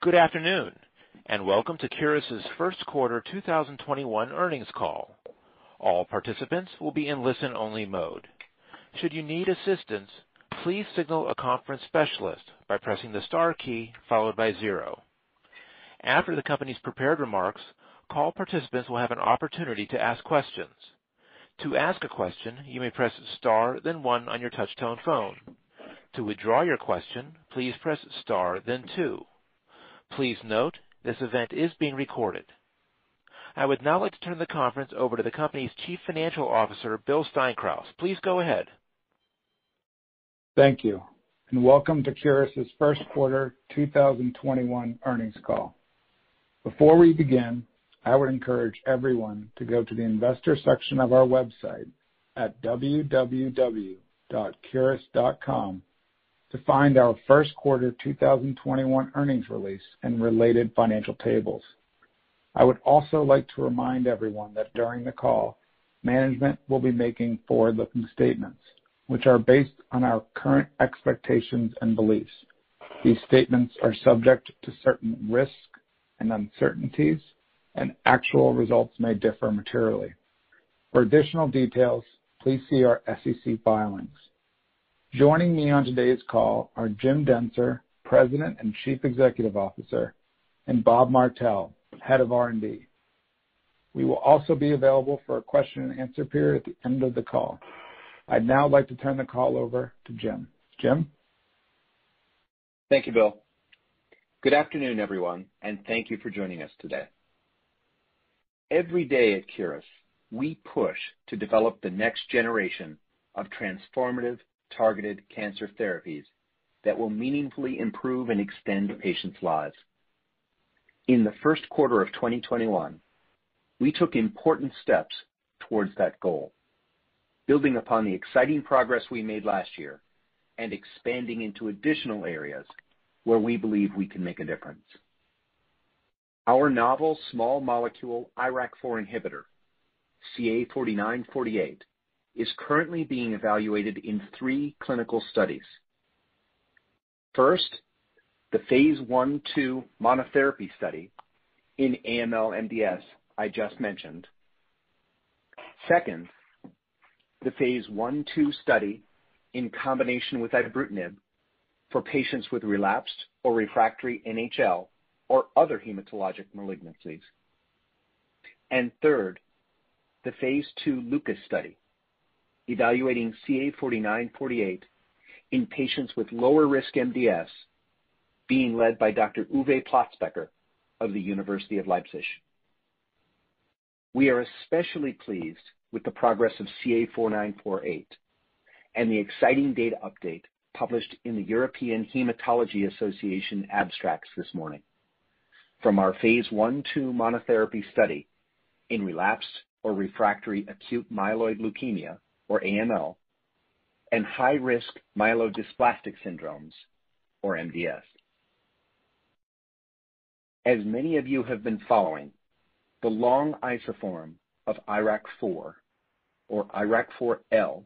Good afternoon, and welcome to Curis' first quarter 2021 earnings call. All participants will be in listen-only mode. Should you need assistance, please signal a conference specialist by pressing the star key followed by zero. After the company's prepared remarks, call participants will have an opportunity to ask questions. To ask a question, you may press star then one on your touch-tone phone. To withdraw your question, please press star then two. Please note, this event is being recorded. I would now like to turn the conference over to the company's Chief Financial Officer, Bill Steinkrauss. Please go ahead. Thank you, and welcome to Curis' first quarter 2021 earnings call. Before we begin, I would encourage everyone to go to the investor section of our website at www.curis.com to find our first quarter 2021 earnings release and related financial tables. I would also like to remind everyone that during the call, management will be making forward-looking statements, which are based on our current expectations and beliefs. These statements are subject to certain risks and uncertainties, and actual results may differ materially. For additional details, please see our SEC filings. Joining me on today's call are Jim Dentzer, President and Chief Executive Officer, and Bob Martell, Head of R&D. We will also be available for a question and answer period at the end of the call. I'd now like to turn the call over to Jim. Jim? Thank you, Bill. Good afternoon, everyone, and thank you for joining us today. Every day at Curis, we push to develop the next generation of transformative targeted cancer therapies that will meaningfully improve and extend patients' lives. In the first quarter of 2021, we took important steps towards that goal, building upon the exciting progress we made last year and expanding into additional areas where we believe we can make a difference. Our novel small molecule IRAK4 inhibitor, CA4948, is currently being evaluated in three clinical studies. First, the phase I/II monotherapy study in AML/MDS I just mentioned. Second, the phase I/II study in combination with ibrutinib for patients with relapsed or refractory NHL or other hematologic malignancies. Third, the phase II LUCAS study evaluating CA4948 in patients with lower risk MDS being led by Dr. Uwe Platzbecker of the University of Leipzig. We are especially pleased with the progress of CA4948 and the exciting data update published in the European Hematology Association abstracts this morning from our phase I/II monotherapy study in relapsed or refractory acute myeloid leukemia, or AML, and high-risk myelodysplastic syndromes, or MDS. As many of you have been following, the long isoform of IRAK4, or IRAK4-L,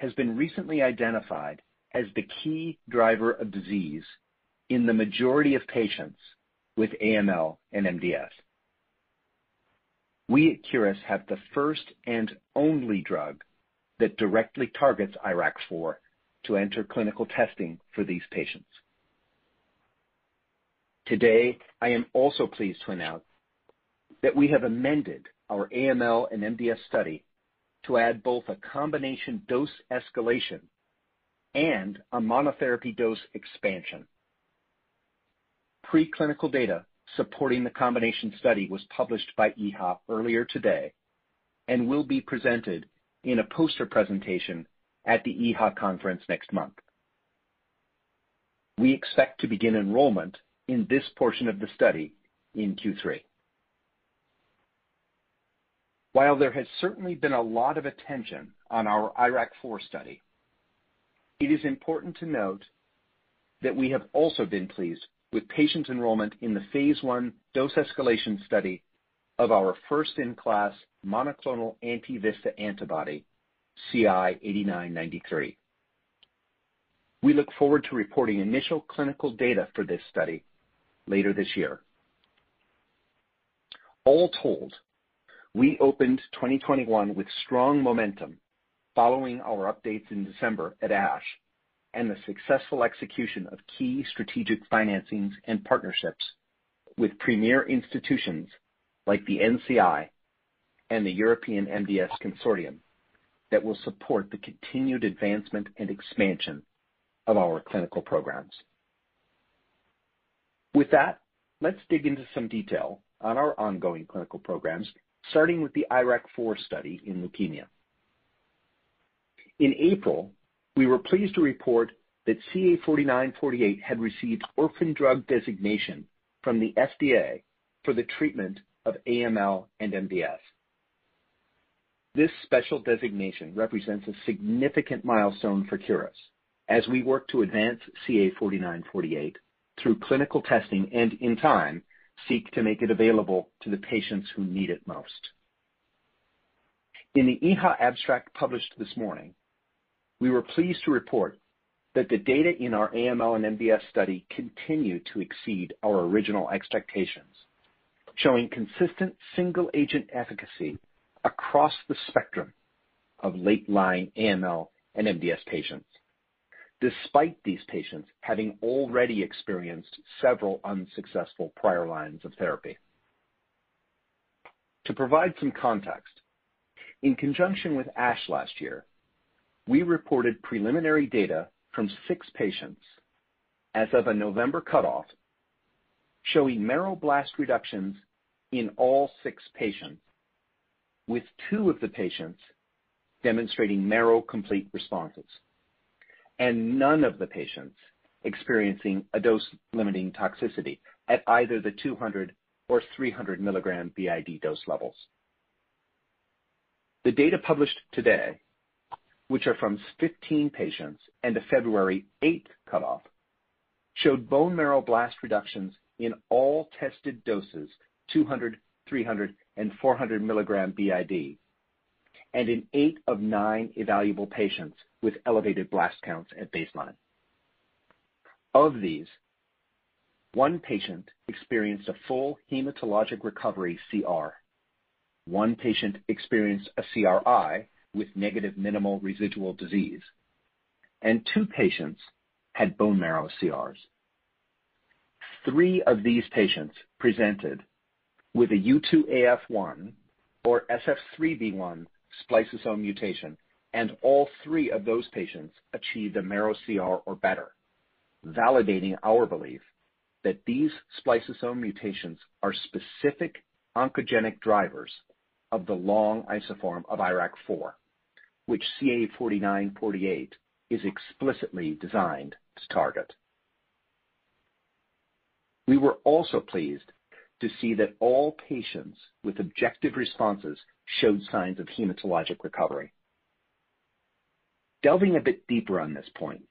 has been recently identified as the key driver of disease in the majority of patients with AML and MDS. We at Curis have the first and only drug that directly targets IRAK4 to enter clinical testing for these patients. Today, I am also pleased to announce that we have amended our AML and MDS study to add both a combination dose escalation and a monotherapy dose expansion. Preclinical data supporting the combination study was published by EHA earlier today and will be presented in a poster presentation at the EHA conference next month. We expect to begin enrollment in this portion of the study in Q3. While there has certainly been a lot of attention on our IRAK4 study, it is important to note that we have also been pleased with patient enrollment in the phase I dose escalation study of our first-in-class monoclonal anti-VISTA antibody, CI-8993. We look forward to reporting initial clinical data for this study later this year. All told, we opened 2021 with strong momentum following our updates in December at ASH and the successful execution of key strategic financings and partnerships with premier institutions like the NCI and the European MDS Consortium that will support the continued advancement and expansion of our clinical programs. With that, let's dig into some detail on our ongoing clinical programs, starting with the IRAK4 study in leukemia. In April, we were pleased to report that CA4948 had received orphan drug designation from the FDA for the treatment of AML and MDS. This special designation represents a significant milestone for Curis as we work to advance CA4948 through clinical testing and, in time, seek to make it available to the patients who need it most. In the EHA abstract published this morning, we were pleased to report that the data in our AML and MDS study continue to exceed our original expectations, showing consistent single-agent efficacy across the spectrum of late-line AML and MDS patients, despite these patients having already experienced several unsuccessful prior lines of therapy. To provide some context, in conjunction with ASH last year, we reported preliminary data from six patients as of a November cutoff, showing marrow blast reductions in all six patients, with two of the patients demonstrating marrow complete responses and none of the patients experiencing a dose-limiting toxicity at either the 200 or 300 mg BID dose levels. The data published today, which are from 15 patients and a February 8th cutoff, showed bone marrow blast reductions in all tested doses, 200, 300, and 400 mg BID, and in eight of nine evaluable patients with elevated blast counts at baseline. Of these, one patient experienced a full hematologic recovery CR. One patient experienced a CRi with negative minimal residual disease, and two patients had bone marrow CRs. Three of these patients presented with a U2AF1 or SF3B1 spliceosome mutation, and all three of those patients achieved a marrow CR or better, validating our belief that these spliceosome mutations are specific oncogenic drivers of the long isoform of IRAK4, which CA4948 is explicitly designed to target. We were also pleased to see that all patients with objective responses showed signs of hematologic recovery. Delving a bit deeper on this point,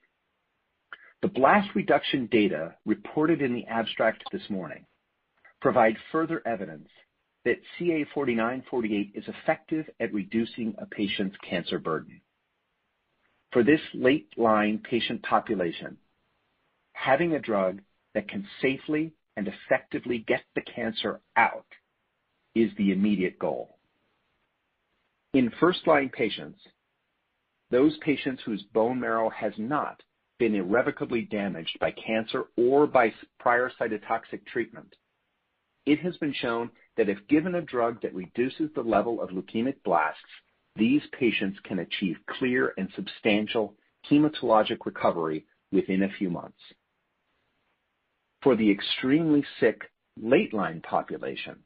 the blast reduction data reported in the abstract this morning provide further evidence that CA4948 is effective at reducing a patient's cancer burden. For this late-line patient population, having a drug that can safely and effectively get the cancer out is the immediate goal. In first-line patients, those patients whose bone marrow has not been irrevocably damaged by cancer or by prior cytotoxic treatment, it has been shown that if given a drug that reduces the level of leukemic blasts, these patients can achieve clear and substantial hematologic recovery within a few months. For the extremely sick late-line population,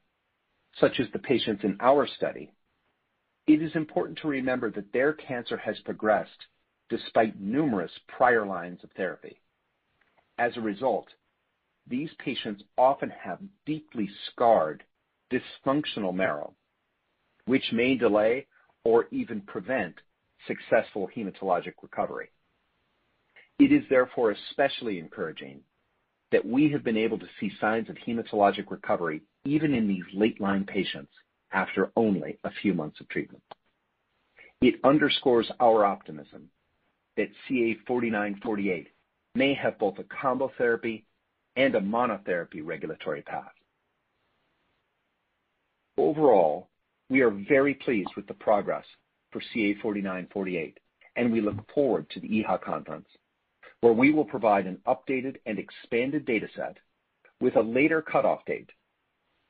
such as the patients in our study, it is important to remember that their cancer has progressed despite numerous prior lines of therapy. As a result, these patients often have deeply scarred dysfunctional marrow, which may delay or even prevent successful hematologic recovery. It is therefore especially encouraging that we have been able to see signs of hematologic recovery even in these late-line patients after only a few months of treatment. It underscores our optimism that CA4948 may have both a combo therapy and a monotherapy regulatory path. Overall, we are very pleased with the progress for CA4948, and we look forward to the EHA conference, where we will provide an updated and expanded data set with a later cutoff date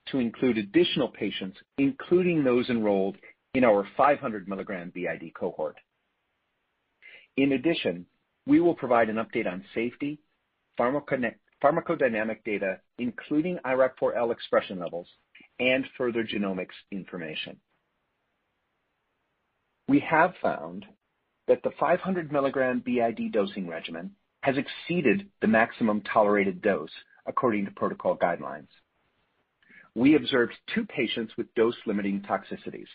to include additional patients, including those enrolled in our 500 mg BID cohort. In addition, we will provide an update on safety, pharmacodynamic data, including IRAK4L expression levels and further genomics information. We have found that the 500 mg BID dosing regimen has exceeded the maximum tolerated dose according to protocol guidelines. We observed two patients with dose-limiting toxicities,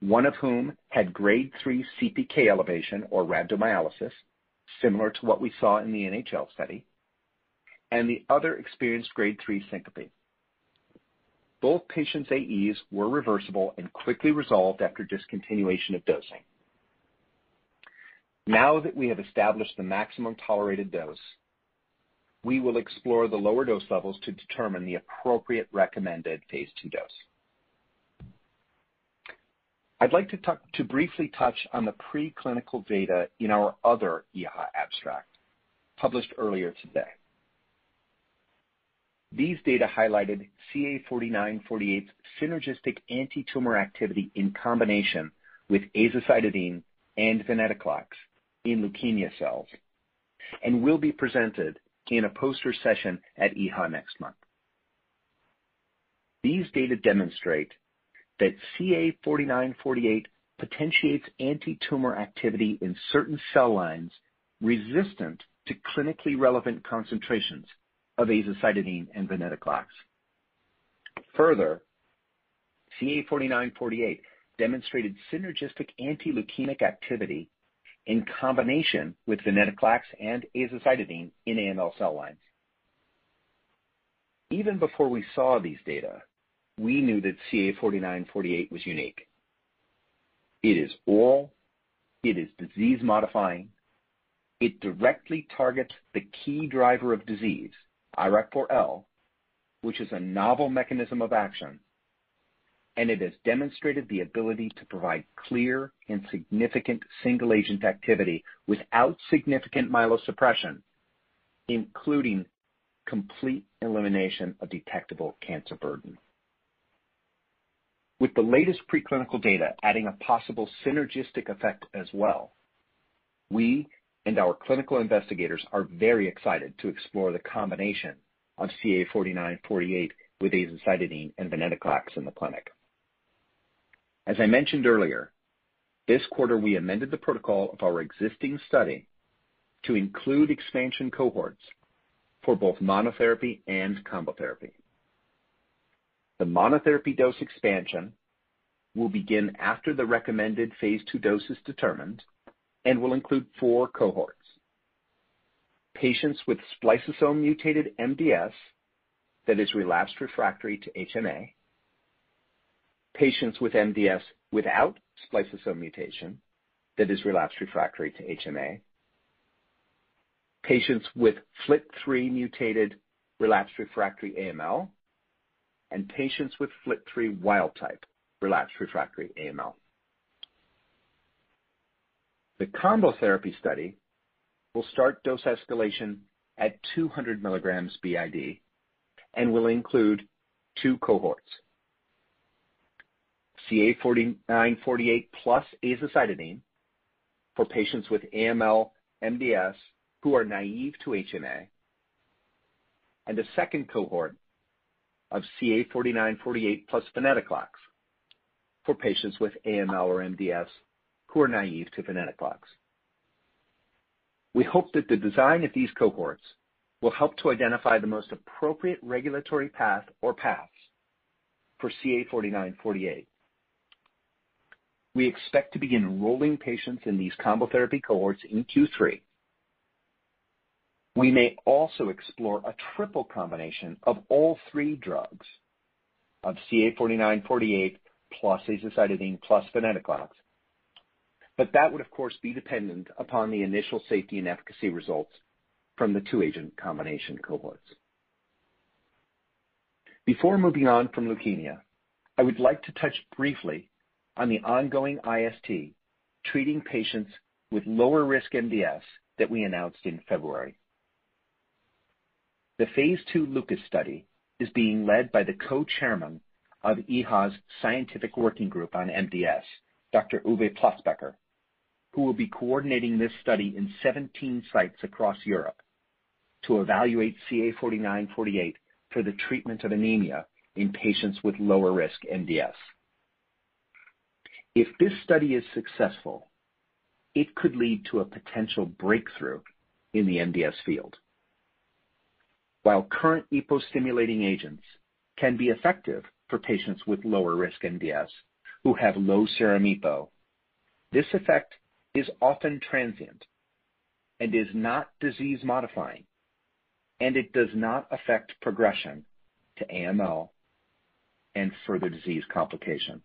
one of whom had grade 3 CPK elevation or rhabdomyolysis, similar to what we saw in the NHL study, and the other experienced grade 3 syncope. Both patients' AEs were reversible and quickly resolved after discontinuation of dosing. Now that we have established the maximum tolerated dose, we will explore the lower dose levels to determine the appropriate recommended phase II dose. I'd like to briefly touch on the preclinical data in our other EHA abstract published earlier today. These data highlighted CA4948's synergistic antitumor activity in combination with azacitidine and venetoclax in leukemia cells and will be presented in a poster session at EHA next month. These data demonstrate that CA4948 potentiates antitumor activity in certain cell lines resistant to clinically relevant concentrations of azacitidine and venetoclax. Further, CA4948 demonstrated synergistic anti-leukemic activity in combination with venetoclax and azacitidine in AML cell lines. Even before we saw these data, we knew that CA4948 was unique. It is oral, it is disease-modifying, it directly targets the key driver of disease, IRAK4L, which is a novel mechanism of action, and it has demonstrated the ability to provide clear and significant single-agent activity without significant myelosuppression, including complete elimination of detectable cancer burden. With the latest preclinical data adding a possible synergistic effect as well, we and our clinical investigators are very excited to explore the combination of CA4948 with azacitidine and venetoclax in the clinic. As I mentioned earlier, this quarter we amended the protocol of our existing study to include expansion cohorts for both monotherapy and combo therapy. The monotherapy dose expansion will begin after the recommended phase II dose is determined and will include four cohorts. Patients with spliceosome-mutated MDS that is relapsed refractory to HMA, patients with MDS without spliceosome mutation that is relapsed refractory to HMA, patients with FLT3-mutated relapsed refractory AML, and patients with FLT3 wild-type relapsed refractory AML. The combo therapy study will start dose escalation at 200 mg BID and will include two cohorts, CA4948 plus azacitidine for patients with AML MDS who are naive to HMA, and a second cohort of CA4948 plus venetoclax for patients with AML or MDS who are naive to venetoclax. We hope that the design of these cohorts will help to identify the most appropriate regulatory path or paths for CA4948. We expect to begin enrolling patients in these combo therapy cohorts in Q3. We may also explore a triple combination of all three drugs of CA4948 plus azacitidine plus venetoclax, but that would of course be dependent upon the initial safety and efficacy results from the two-agent combination cohorts. Before moving on from leukemia, I would like to touch briefly on the ongoing IST treating patients with lower risk MDS that we announced in February. The phase II LUCAS study is being led by the co-chairman of EHA's Scientific Working Group on MDS, Dr. Uwe Platzbecker, who will be coordinating this study in 17 sites across Europe to evaluate CA4948 for the treatment of anemia in patients with lower risk MDS. If this study is successful, it could lead to a potential breakthrough in the MDS field. While current EPO-stimulating agents can be effective for patients with lower risk MDS who have low serum EPO, this effect is often transient and is not disease modifying, and it does not affect progression to AML and further disease complication.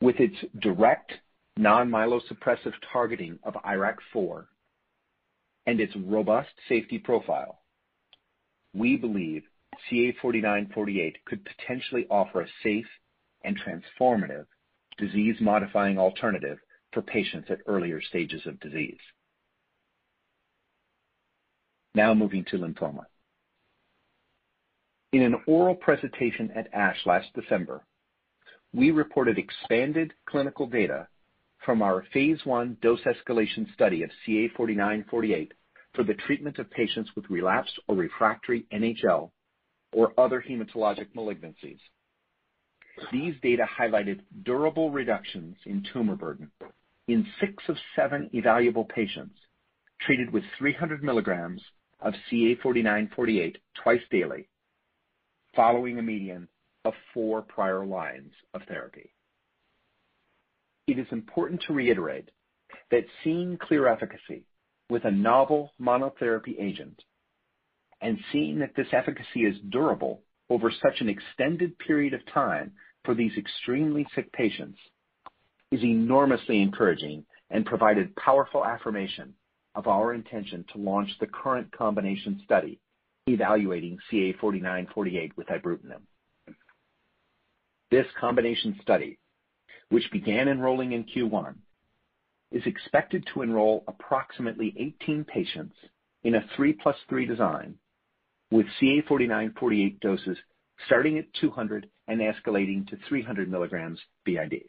With its direct non-myelosuppressive targeting of IRAK4 and its robust safety profile, we believe CA4948 could potentially offer a safe and transformative disease-modifying alternative for patients at earlier stages of disease. Now moving to lymphoma. In an oral presentation at ASH last December, we reported expanded clinical data from our phase I dose escalation study of CA4948 for the treatment of patients with relapsed or refractory NHL or other hematologic malignancies. These data highlighted durable reductions in tumor burden in six of seven evaluable patients treated with 300 mg of CA4948 twice daily, following a median of four prior lines of therapy. It is important to reiterate that seeing clear efficacy with a novel monotherapy agent and seeing that this efficacy is durable over such an extended period of time for these extremely sick patients is enormously encouraging and provided powerful affirmation of our intention to launch the current combination study evaluating CA4948 with ibrutinib. This combination study, which began enrolling in Q1, is expected to enroll approximately 18 patients in a 3+3 design with CA4948 doses starting at 200 and escalating to 300 mg BID.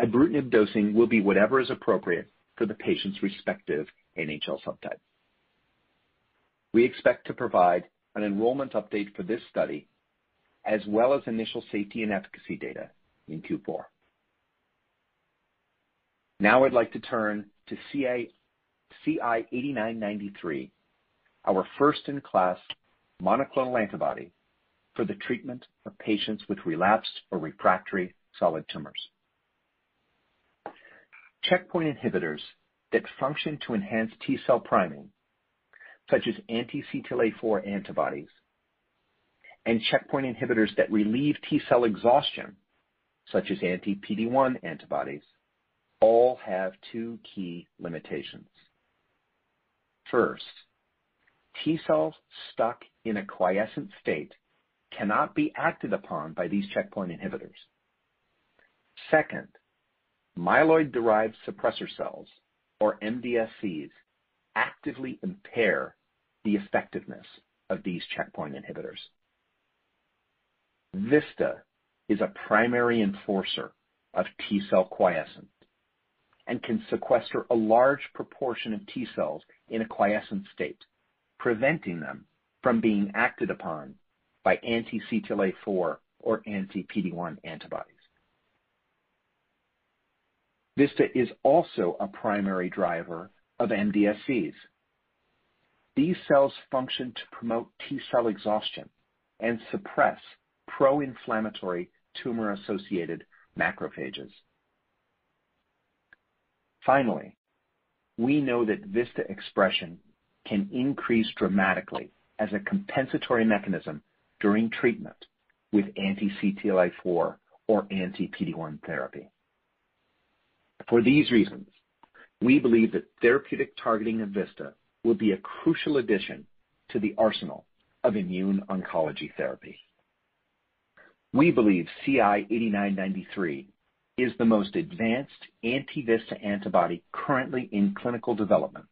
Ibrutinib dosing will be whatever is appropriate for the patient's respective NHL subtype. We expect to provide an enrollment update for this study as well as initial safety and efficacy data in Q4. Now I'd like to turn to CI-8993, our first-in-class monoclonal antibody for the treatment of patients with relapsed or refractory solid tumors. Checkpoint inhibitors that function to enhance T-cell priming, such as anti-CTLA-4 antibodies, and checkpoint inhibitors that relieve T-cell exhaustion, such as anti-PD-1 antibodies, all have two key limitations. First, T-cells stuck in a quiescent state cannot be acted upon by these checkpoint inhibitors. Second, myeloid-derived suppressor cells, or MDSCs, actively impair the effectiveness of these checkpoint inhibitors. VISTA is a primary enforcer of T-cell quiescence and can sequester a large proportion of T-cells in a quiescent state, preventing them from being acted upon by anti-CTLA-4 or anti-PD-1 antibodies. VISTA is also a primary driver of MDSCs. These cells function to promote T-cell exhaustion and suppress pro-inflammatory tumor-associated macrophages. Finally, we know that VISTA expression can increase dramatically as a compensatory mechanism during treatment with anti-CTLA-4 or anti-PD-1 therapy. For these reasons, we believe that therapeutic targeting of VISTA will be a crucial addition to the arsenal of immune oncology therapy. We believe CI-8993 is the most advanced anti-VISTA antibody currently in clinical development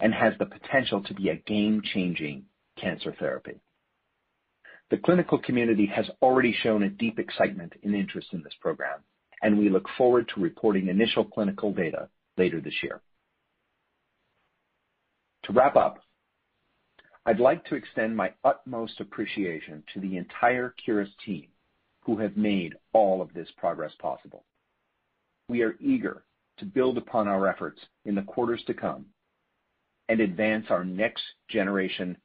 and has the potential to be a game-changing cancer therapy. The clinical community has already shown a deep excitement and interest in this program, and we look forward to reporting initial clinical data later this year. To wrap up, I'd like to extend my utmost appreciation to the entire Curis team who have made all of this progress possible. We are eager to build upon our efforts in the quarters to come and advance our next-generation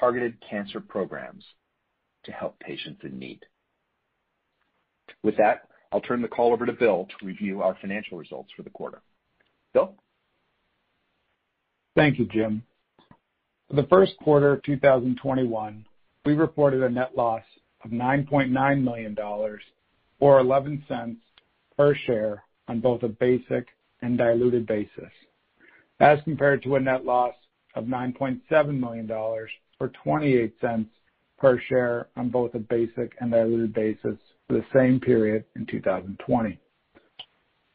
targeted cancer programs to help patients in need. With that, I'll turn the call over to Bill to review our financial results for the quarter. Bill? Thank you, Jim. For the first quarter of 2021, we reported a net loss of $9.9 million, or $0.11 per share on both a basic and diluted basis, as compared to a net loss of $9.7 million, or $0.28 per share on both a basic and diluted basis for the same period in 2020.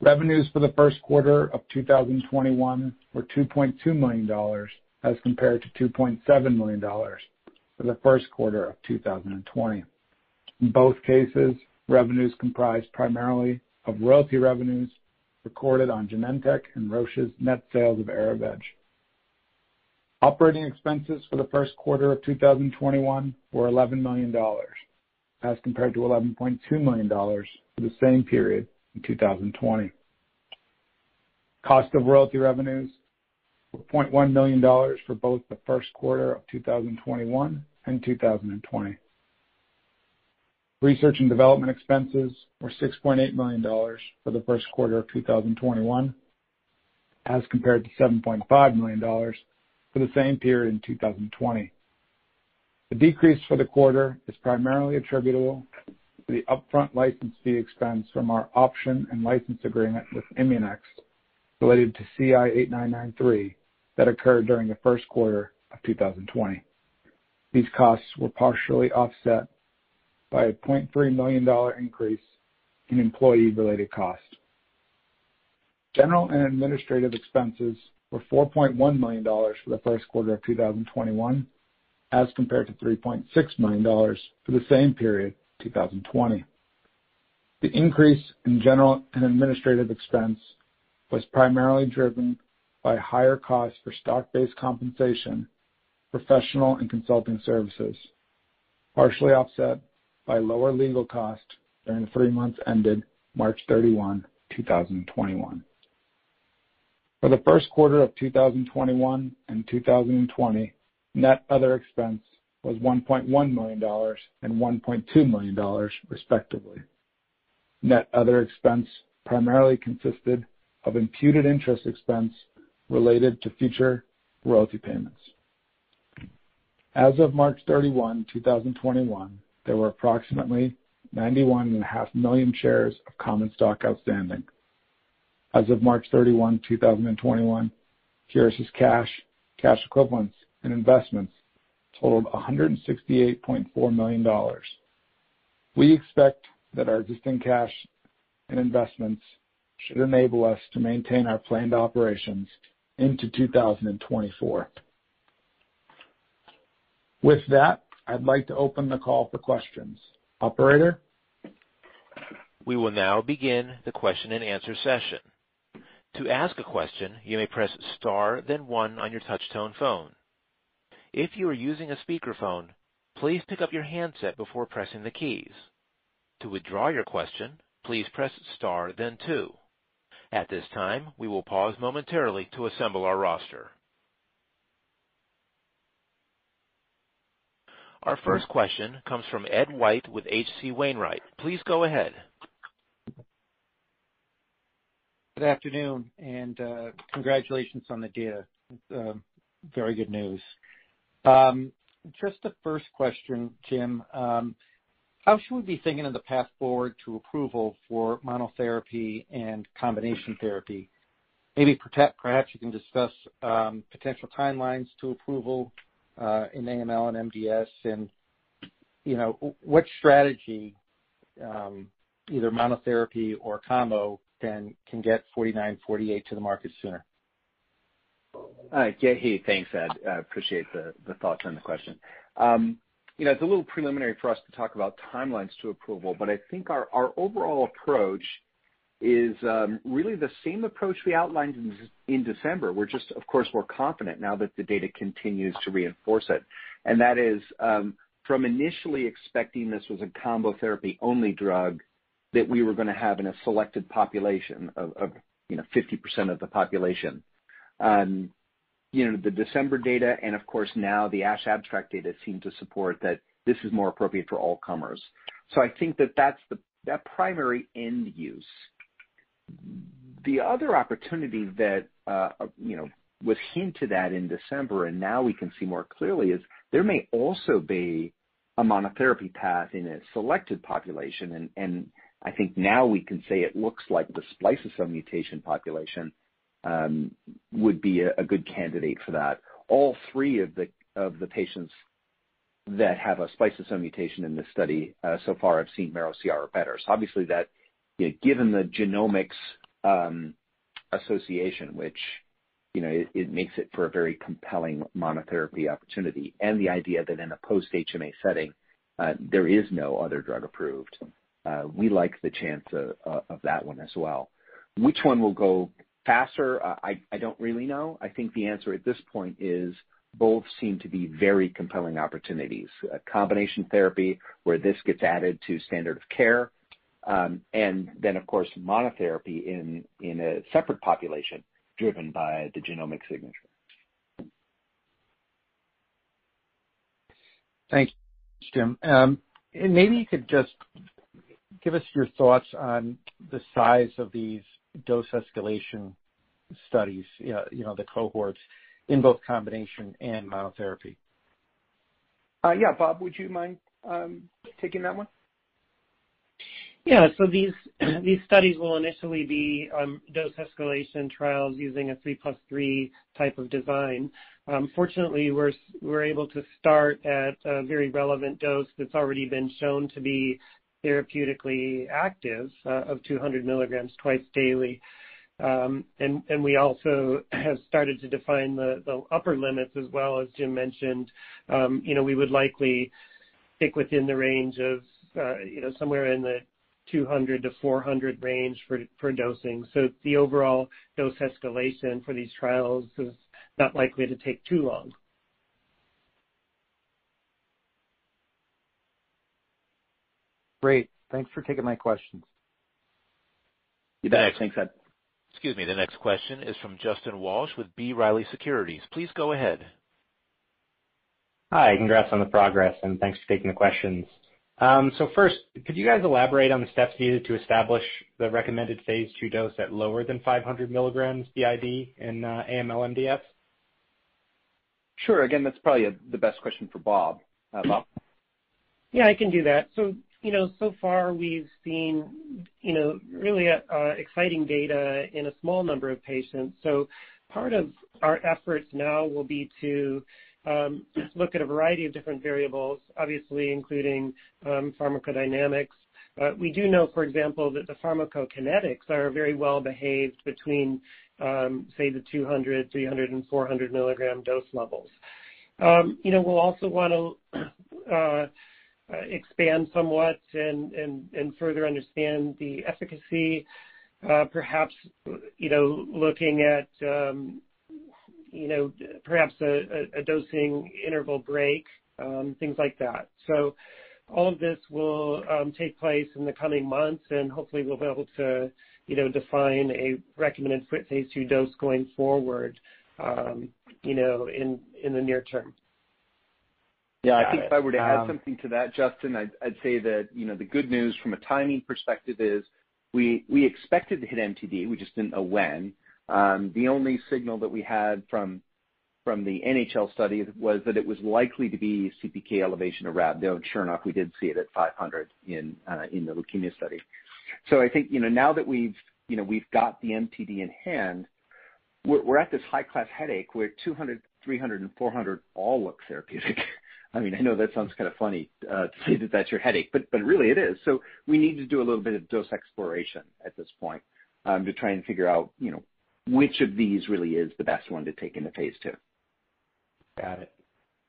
Revenues for the first quarter of 2021 were $2.2 million as compared to $2.7 million for the first quarter of 2020. In both cases, revenues comprised primarily of royalty revenues recorded on Genentech and Roche's net sales of Erivedge. Operating expenses for the first quarter of 2021 were $11 million, as compared to $11.2 million for the same period in 2020. Cost of royalty revenues were $0.1 million for both the first quarter of 2021 and 2020. Research and development expenses were $6.8 million for the first quarter of 2021, as compared to $7.5 million for the same period in 2020. The decrease for the quarter is primarily attributable to the upfront license fee expense from our option and license agreement with ImmuNext related to CI-8993 that occurred during the first quarter of 2020. These costs were partially offset by a $0.3 million increase in employee-related costs. General and administrative expenses were $4.1 million for the first quarter of 2021, as compared to $3.6 million for the same period, 2020. The increase in general and administrative expense was primarily driven by higher costs for stock-based compensation, professional and consulting services, partially offset by lower legal costs during the three months ended March 31, 2021. For the first quarter of 2021 and 2020, net other expense was $1.1 million and $1.2 million, respectively. Net other expense primarily consisted of imputed interest expense related to future royalty payments. As of March 31, 2021, there were approximately 91.5 million shares of common stock outstanding. As of March 31, 2021, Curis' cash cash equivalents, and investments totaled $168.4 million. We expect that our existing cash and investments should enable us to maintain our planned operations into 2024. With that, I'd like to open the call for questions. Operator? We will now begin the question and answer session. To ask a question, you may press star then one on your touch-tone phone. If you are using a speakerphone, please pick up your handset before pressing the keys. To withdraw your question, please press star then two. At this time, we will pause momentarily to assemble our roster. Our first question comes from Ed White with H.C. Wainwright. Please go ahead. Good afternoon. And uh, congratulations on the data. Um, very good news. Um, just the first question, Jim. Um, How should we be thinking of the path forward to approval for monotherapy and combination therapy? maybe perhaps you can discuss um, potential timelines to approval uh, in AML and MDS and you know, what strategy, um, either monotherapy or combo, can get 4948 to the market sooner. Uh yeah. Hey, thanks, Ed. I appreciate the the thoughts on the question. Um, You know, it's a little preliminary for us to talk about timelines to approval, but I think our overall approach is um, really the same approach we outlined in December. We're just, of course, more confident now that the data continues to reinforce it. And that is um, from initially expecting this was a combo therapy-only drug that we were going to have in a selected population of 50% of the population. Um, You know, the December data and of course now the ASH abstract data seem to support that this is more appropriate for all comers. So I think that that's the primary end use. The other opportunity that uh you know was hinted at in December and now we can see more clearly is there may also be a monotherapy path in a selected population, and I think now we can say it looks like the spliceosome mutation population Um, would be a good candidate for that. All three of the patients that have a spliceosome mutation in this study uh, so far have seen marrow CR or better. So obviously that you know, given the genomics um, association, which you know, it makes it for a very compelling monotherapy opportunity, and the idea that in a post-HMA setting uh, there is no other drug approved, uh, we like the chance of that one as well. Which one will go faster? Uh, I don't really know. I think the answer at this point is both seem to be very compelling opportunities. Combination therapy where this gets added to standard of care, um, and then of course monotherapy in a separate population driven by the genomic signature. Thanks, Jim. Um, maybe you could just give us your thoughts on the size of these dose escalation studies, you know, the cohorts in both combination and monotherapy. Uh, yeah. Bob, would you mind um, taking that one? Yeah. So these studies will initially be um, dose escalation trials using a 3+3 type of design. Um, fortunately, we're able to start at a very relevant dose that's already been shown to be therapeutically active of 200 mg twice daily. Um and we also have started to define the upper limits as well, as Jim mentioned. Um, you know, we would likely stick within the range of uh you know somewhere in the 200-400 range for dosing. So the overall dose escalation for these trials is not likely to take too long. Great. Thanks for taking my questions. You bet. Thanks, Ed. Excuse me. The next question is from Justin Walsh with B. Riley Securities. Please go ahead. Hi. Congrats on the progress, and thanks for taking the questions. Um, first, could you guys elaborate on the steps needed to establish the recommended phase II dose at lower than 500 mg BID in uh, AML/MDS? Sure. Again, that's probably the best question for Bob. Uh, Bob? Yeah, I can do that. You know, so far we've seen you know, really uh, exciting data in a small number of patients. So part of our efforts now will be to um, look at a variety of different variables, obviously including um, pharmacodynamics. Uh, we do know, for example, that the pharmacokinetics are very well behaved between, um, say, the 200 300 and 400 milligram dose levels. You know, we'll also want to uh, expand somewhat and further understand the efficacy, perhaps you know, looking at um, you know, perhaps a dosing interval break, things like that. So all of this will take place in the coming months, and hopefully we'll be able to you know, define a recommended phase II dose going forward um, you know, in the near term. Yeah, I think if I were to add um, something to that, Justin, I'd say that you know, the good news from a timing perspective is we expected to hit MTD, we just didn't know when. Um, the only signal that we had from the NHL study was that it was likely to be CPK elevation or rhabdo sure enough, we did see it at 500 in uh, in the leukemia study. So I think you know, now that we've you know we've got the MTD in hand, we're at this high-class headache where 200, 300, and 400 all look therapeutic. I mean, I know that sounds kind of funny uh, to say that that's your headache, but really it is. So we need to do a little bit of dose exploration at this point um, to try and figure out you know, which of these really is the best one to take into phase II. Got it.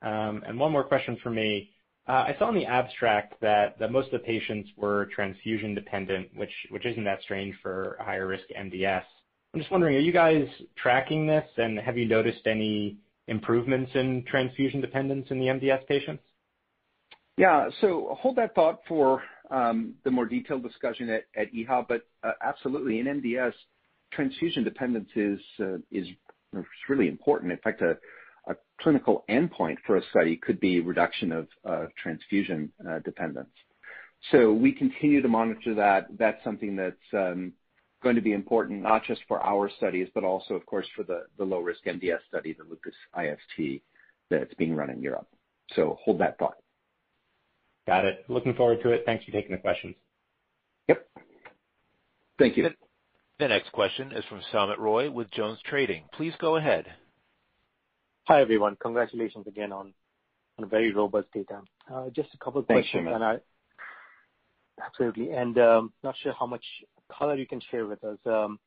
Um and one more question from me. Uh, I saw in the abstract that most of the patients were transfusion dependent, which isn't that strange for higher risk MDS. I'm just wondering, are you guys tracking this, and have you noticed any improvements in transfusion dependence in the MDS patients? Yeah. So hold that thought for um, the more detailed discussion at EHA. But uh, absolutely, in MDS, transfusion dependence is uh, really important. In fact, a clinical endpoint for a study could be reduction of transfusion uh, dependence. So we continue to monitor that. That's something that's um, going to be important, not just for our studies, but also, of course, for the low-risk MDS study, the LUCAS-IST, that's being run in Europe. So hold that thought. Got it. Looking forward to it. Thanks for taking the questions. Yep. Thank you. The next question is from Soumit Roy with JonesTrading. Please go ahead. Hi, everyone. Congratulations again on on very robust data. Just a couple of questions. Thanks, Soumit. Absolutely. And um not sure how much color you can share with us. Um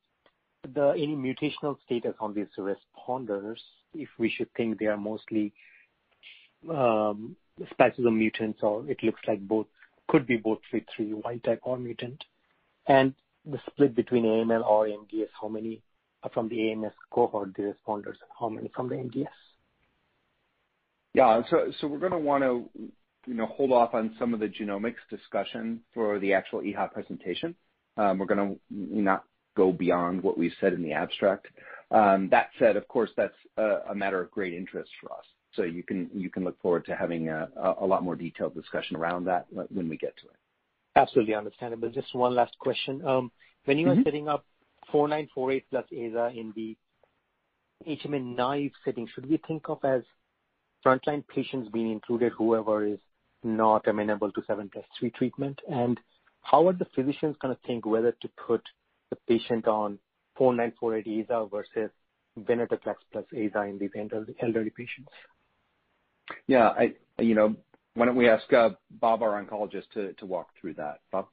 the any mutational status on these responders, if we should think they are mostly specific mutants, or it looks like both could be both FLT3 wild type or mutant. And the split between AML or MDS, how many are from the AML cohort, the responders, and how many from the MDS? Yeah. So so we're going to want to you know hold off on some of the genomics discussion for the actual EHA presentation. Um, we're going to not go beyond what we've said in the abstract. Um, that said, of course, that's a matter of great interest for us. So you can you can look forward to having a lot more detailed discussion around that when we get to it. Absolutely understandable. Just one last question. Um, when you are mm-hmm. setting up 4948 plus AZA in the HMA-naive setting, should we think of as frontline patients being included, whoever is not amenable to 7+3 treatment? How are the physicians going to think whether to put the patient on 4948 AZA versus venetoclax plus AZA in these elderly patients? Yeah. You know, why don't we ask uh, Bob, our oncologist, to walk through that. Bob?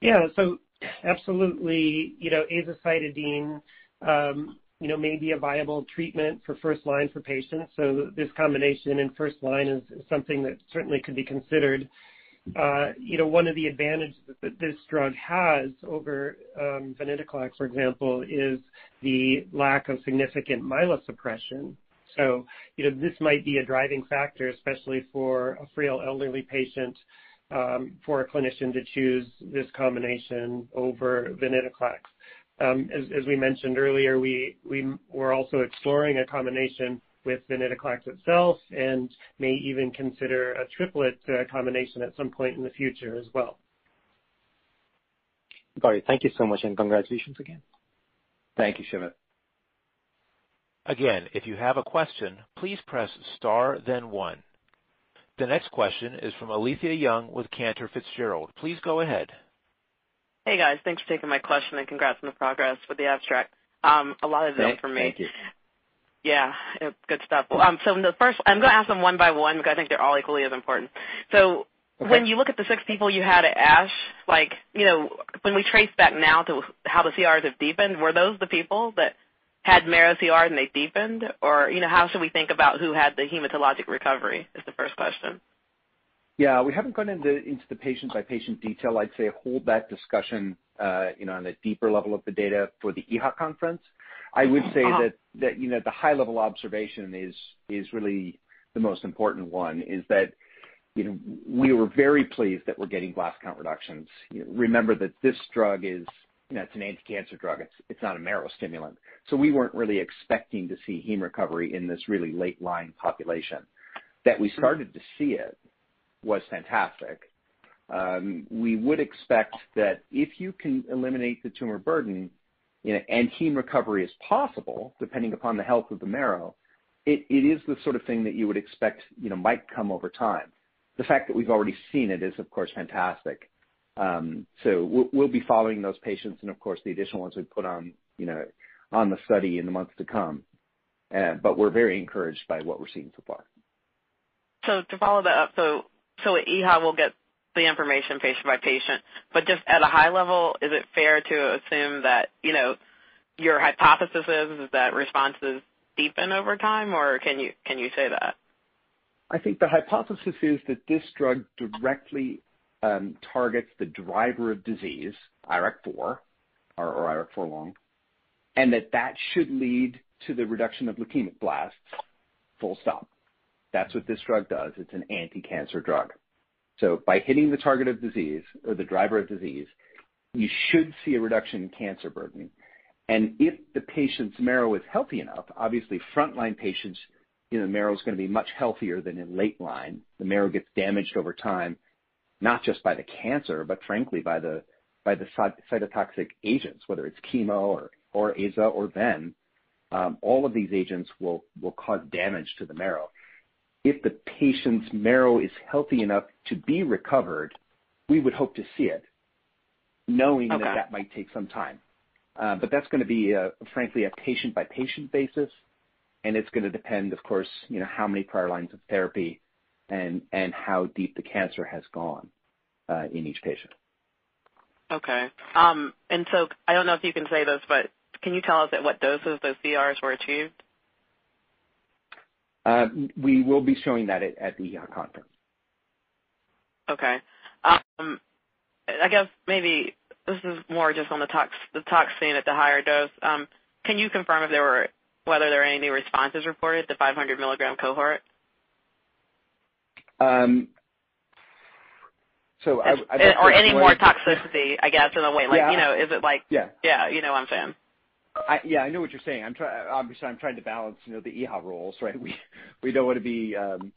Yeah. So absolutely, you know, azacitidine um, you know, may be a viable treatment for first line for patients. So this combination in first line is something that certainly could be considered. One of the advantages that this drug has over um, venetoclax, for example, is the lack of significant myelosuppression. So, you know, this might be a driving factor, especially for a frail elderly patient, um, for a clinician to choose this combination over venetoclax. Um, as we mentioned earlier, we're also exploring a combination with venetoclax itself and may even consider a triplet uh, combination at some point in the future as well. Got it. Thank you so much, and congratulations again. Thank you, Soumit. Again, if you have a question, please press star then one. The next question is from Alethia Young with Cantor Fitzgerald. Please go ahead. Hey, guys. Thanks for taking my question, and congrats on the progress with the abstract. Um, a lot of them from me. Thank you. Yeah. Good stuff. I'm going to ask them one by one because I think they're all equally as important. So when you look at the six people you had at ASH, like, you know, when we trace back now to how the CRs have deepened, were those the people that had marrow CR and they deepened? Or, you know, how should we think about who had the hematologic recovery, is the first question. Yeah. We haven't gone into the patient-by-patient detail. I'd say hold that discussion uh you know on a deeper level of the data for the EHA conference. I would say uh-huh. that you know the high-level observation is is really the most important one, is that you know we were very pleased that we're getting blast count reductions. Remember that this drug is an anti-cancer drug. It's not a marrow stimulant. So we weren't really expecting to see heme recovery in this really late-line population. That we started to see it was fantastic. Um, we would expect that if you can eliminate the tumor burden, and heme recovery is possible, depending upon the health of the marrow, it is the sort of thing that you would expect you know, might come over time. The fact that we've already seen it is, of course, fantastic. Um, so we'll be following those patients and, of course, the additional ones we put on you know, on the study in the months to come. Uh, but we're very encouraged by what we're seeing so far. So to follow that up, so so at EHA, we'll get the information patient by patient, but just at a high level, is it fair to assume that you know, your hypothesis is that responses deepen over time, or can you can you say that? I think the hypothesis is that this drug directly um, targets the driver of disease, IRAK4 or IRAK4 long, and that that should lead to the reduction of leukemic blasts, full stop. That's what this drug does. It's an anti-cancer drug. So by hitting the target of disease or the driver of disease, you should see a reduction in cancer burden. And if the patient's marrow is healthy enough, obviously frontline patients, the marrow is going to be much healthier than in late line. The marrow gets damaged over time, not just by the cancer, but frankly by the by the cytotoxic agents, whether it's chemo or AZA or ven. Um, all of these agents will cause damage to the marrow. If the patient's marrow is healthy enough to be recovered, we would hope to see it, knowing that that might take some time. Uh, but that's going to be, uh, frankly, a patient-by-patient basis, and it's going to depend, of course, how many prior lines of therapy and how deep the cancer has gone uh, in each patient. Okay. Um, and so I don't know if you can say this, but can you tell us at what doses those CRs were achieved? We will be showing that at the EHA conference. Okay. Um, I guess maybe this is more just on the tox seen at the higher dose. Um, can you confirm whether there are any new responses reported at the 500 milligram cohort? Um, so I- Any more toxicity, I guess, in a way. Yeah. Is it like Yeah. Yeah, you know what I'm saying. Yeah, I know what you're saying. Obviously, I'm trying to balance the EHA rules, right? We don't want to be um,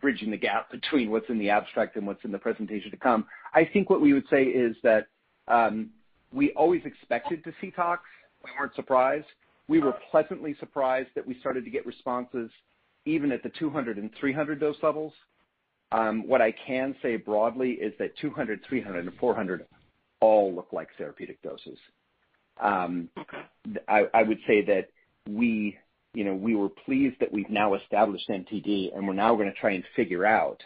bridging the gap between what's in the abstract and what's in the presentation to come. I think what we would say is that um, we always expected to see tox. We weren't surprised. We were pleasantly surprised that we started to get responses even at the 200 and 300 dose levels. Um, what I can say broadly is that 200, 300, and 400 all look like therapeutic doses. Um, okay. I would say that we you know we were pleased that we've now established MTD, and we're now going to try and figure out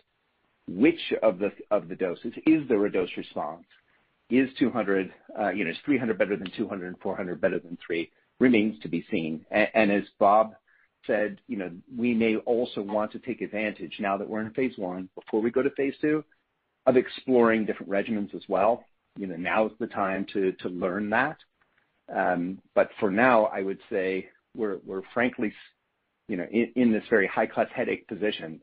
which of the doses. Is there a dose response? Is 300 uh, better than 200 and 400 better than three? Remains to be seen. And as Bob said, you know, we may also want to take advantage now that we're in phase I, before we go to phase II, of exploring different regimens as well. You know, now is the time to learn that. Um, for now, I would say we're frankly you know in this very high-class headache position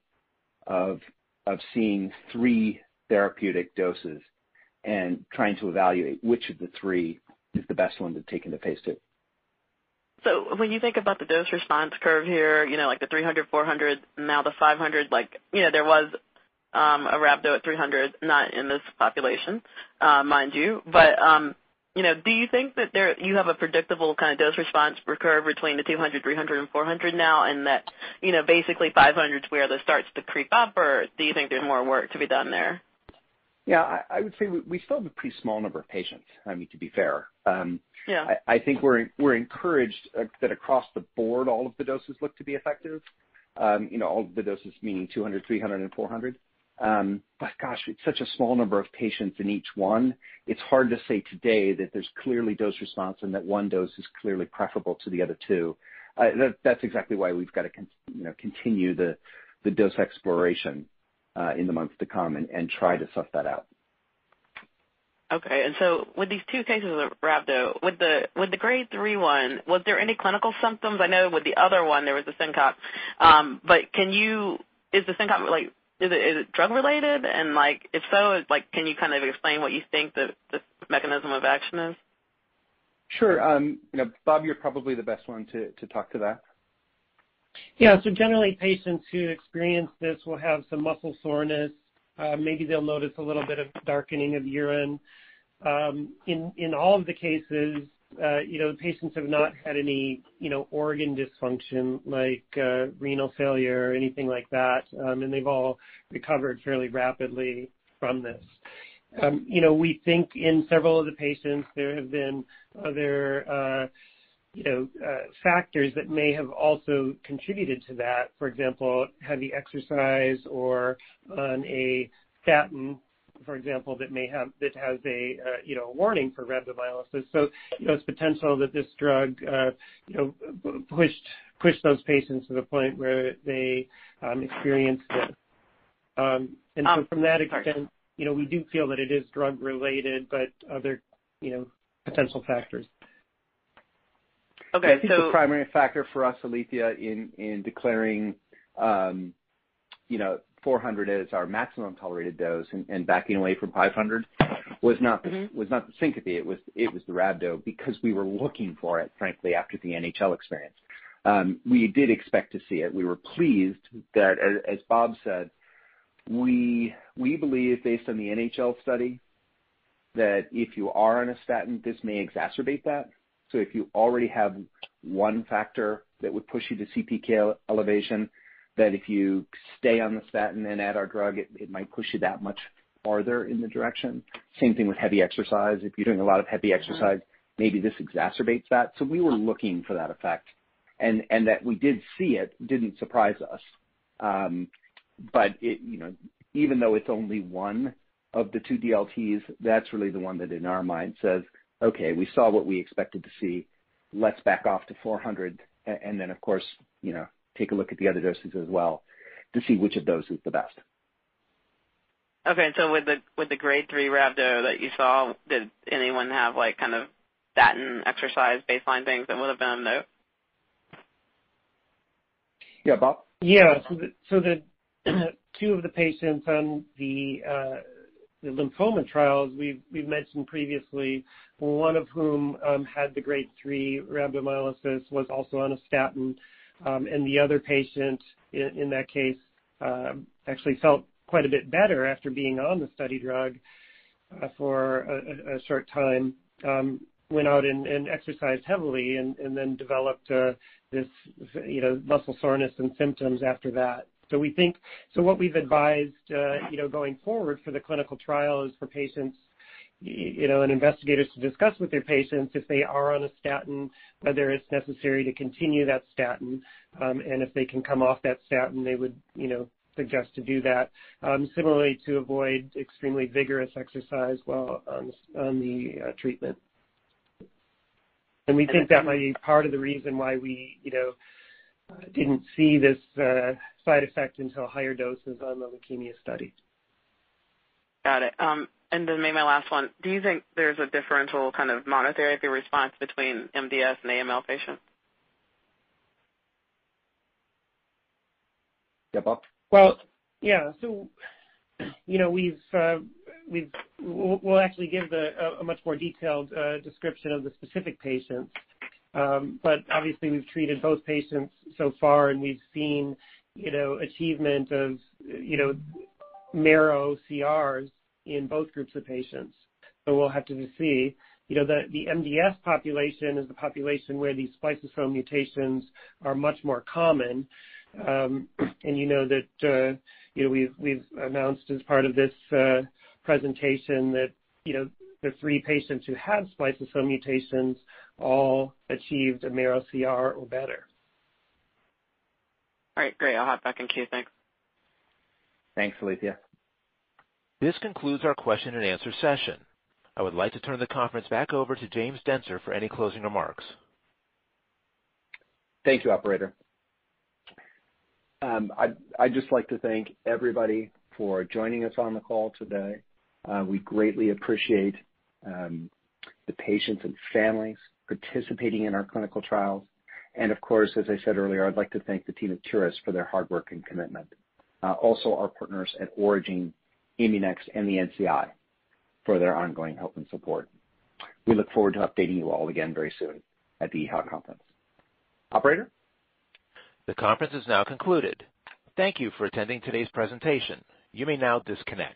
of of seeing three therapeutic doses and trying to evaluate which of the three is the best one to take into phase II. When you think about the dose response curve here, you know, like the 300, 400, now the 500, there was um, a rhabdo at 300, not in this population, uh, mind you. Um, You know, do you think that there you have a predictable kind of dose response curve between the 200, 300, and 400 now, and that you know basically 500 is where this starts to creep up, or do you think there's more work to be done there? Yeah, I would say we still have a pretty small number of patients, I mean to be fair. Yeah. I think we're encouraged that across the board, all of the doses look to be effective. Um, you know, all of the doses meaning 200, 300, and 400. Um, gosh, it's such a small number of patients in each one. It's hard to say today that there's clearly dose response and that one dose is clearly preferable to the other two. Uh, that's exactly why we've got to continue the dose exploration uh, in the months to come and try to suss that out. Okay. And so with these two cases of rhabdo, with the with the grade 3 one, was there any clinical symptoms? I know with the other one, there was a syncope. Um, but can you is the syncope, is it drug related? And like if so, like, can you kind of explain what you think the mechanism of action is? Sure. Um, Bob, you're probably the best one to talk to that. Yeah. So generally, patients who experience this will have some muscle soreness. Uh, maybe they'll notice a little bit of darkening of urine. Um, in all of the cases, patients have not had any you know, organ dysfunction like renal failure or anything like that, and they've all recovered fairly rapidly from this. Um, you know, we think in several of the patients, there have been other uh you know uh factors that may have also contributed to that. For example, heavy exercise or on a statin, for example, that may have that has a uh, you know warning for rhabdomyolysis. So you know it's potential that this drug uh you know pushed pushed those patients to the point where they um, experienced it. Um, and um, from that extent, you know, we do feel that it is drug-related, but other you know potential factors. Okay. I think the primary factor for us, Alethia, in declaring 400 as our maximum tolerated dose and backing away from 500 mm-hmm. was not the syncope, it was the rhabdo, because we were looking for it, frankly, after the NHL experience. Um, we did expect to see it. We were pleased that, as Bob said, we believe based on the NHL study, that if you are on a statin, this may exacerbate that. So if you already have one factor that would push you to CPK elevation, that if you stay on the statin and add our drug, it might push you that much farther in the direction. Same thing with heavy exercise. If you're doing a lot of heavy mm-hmm. exercise, maybe this exacerbates that. So we were looking for that effect. And and that we did see it didn't surprise us. Um, but even though it's only one of the two DLTs, that's really the one that in our mind says, "Okay, we saw what we expected to see. Let's back off to 400." Then, of course, take a look at the other doses as well to see which of those is the best. Okay. So with the grade 3 rhabdo that you saw, did anyone have like kind of statin exercise baseline things that would have been of note? Yeah, Bob? Yeah. So the two of the patients on the uh, lymphoma trials we've mentioned previously, one of whom um, had the grade 3 rhabdomyolysis, was also on a statin. Um, the other patient in that case uh, actually felt quite a bit better after being on the study drug uh, for a short time, um, went out and exercised heavily and then developed uh, this you know, muscle soreness and symptoms after that. So we think so what we've advised uh, you know, going forward for the clinical trial is for patients and investigators to discuss with their patients if they are on a statin, whether it's necessary to continue that statin. Um and if they can come off that statin, they would you know, suggest to do that. Um, similarly, to avoid extremely vigorous exercise while on the uh, treatment. And we think that might be part of the reason why we you know, didn't see this uh, side effect until higher doses on the leukemia study. Got it. Um, And then maybe my last one, do you think there's a differential kind of monotherapy response between MDS and AML patients? Yeah, Bob? Well, yeah. So you know, We'll we'll actually give a much more detailed description of the specific patients. Um but obviously, we've treated both patients so far, and we've seen you know, achievement of you know marrow CRs in both groups of patients. So we'll have to see. You know, the MDS population is the population where these spliceosome mutations are much more common. And you know that uh you know we've we've announced as part of this presentation that you know the three patients who had spliceosome mutations all achieved a marrow CR or better. All right, great. I'll hop back in queue. Thanks. Thanks, Alethia. This concludes our question and answer session. I would like to turn the conference back over to James Dentzer for any closing remarks. Thank you, operator. Um, I'd just like to thank everybody for joining us on the call today. Uh, we greatly appreciate um, the patients and families participating in our clinical trials. And of course, as I said earlier, I'd like to thank the team at Curis for their hard work and commitment. Uh, also our partners at Aurigene, ImmuNext, and the NCI for their ongoing help and support. We look forward to updating you all again very soon at the EHA conference. Operator? The conference is now concluded. Thank you for attending today's presentation. You may now disconnect.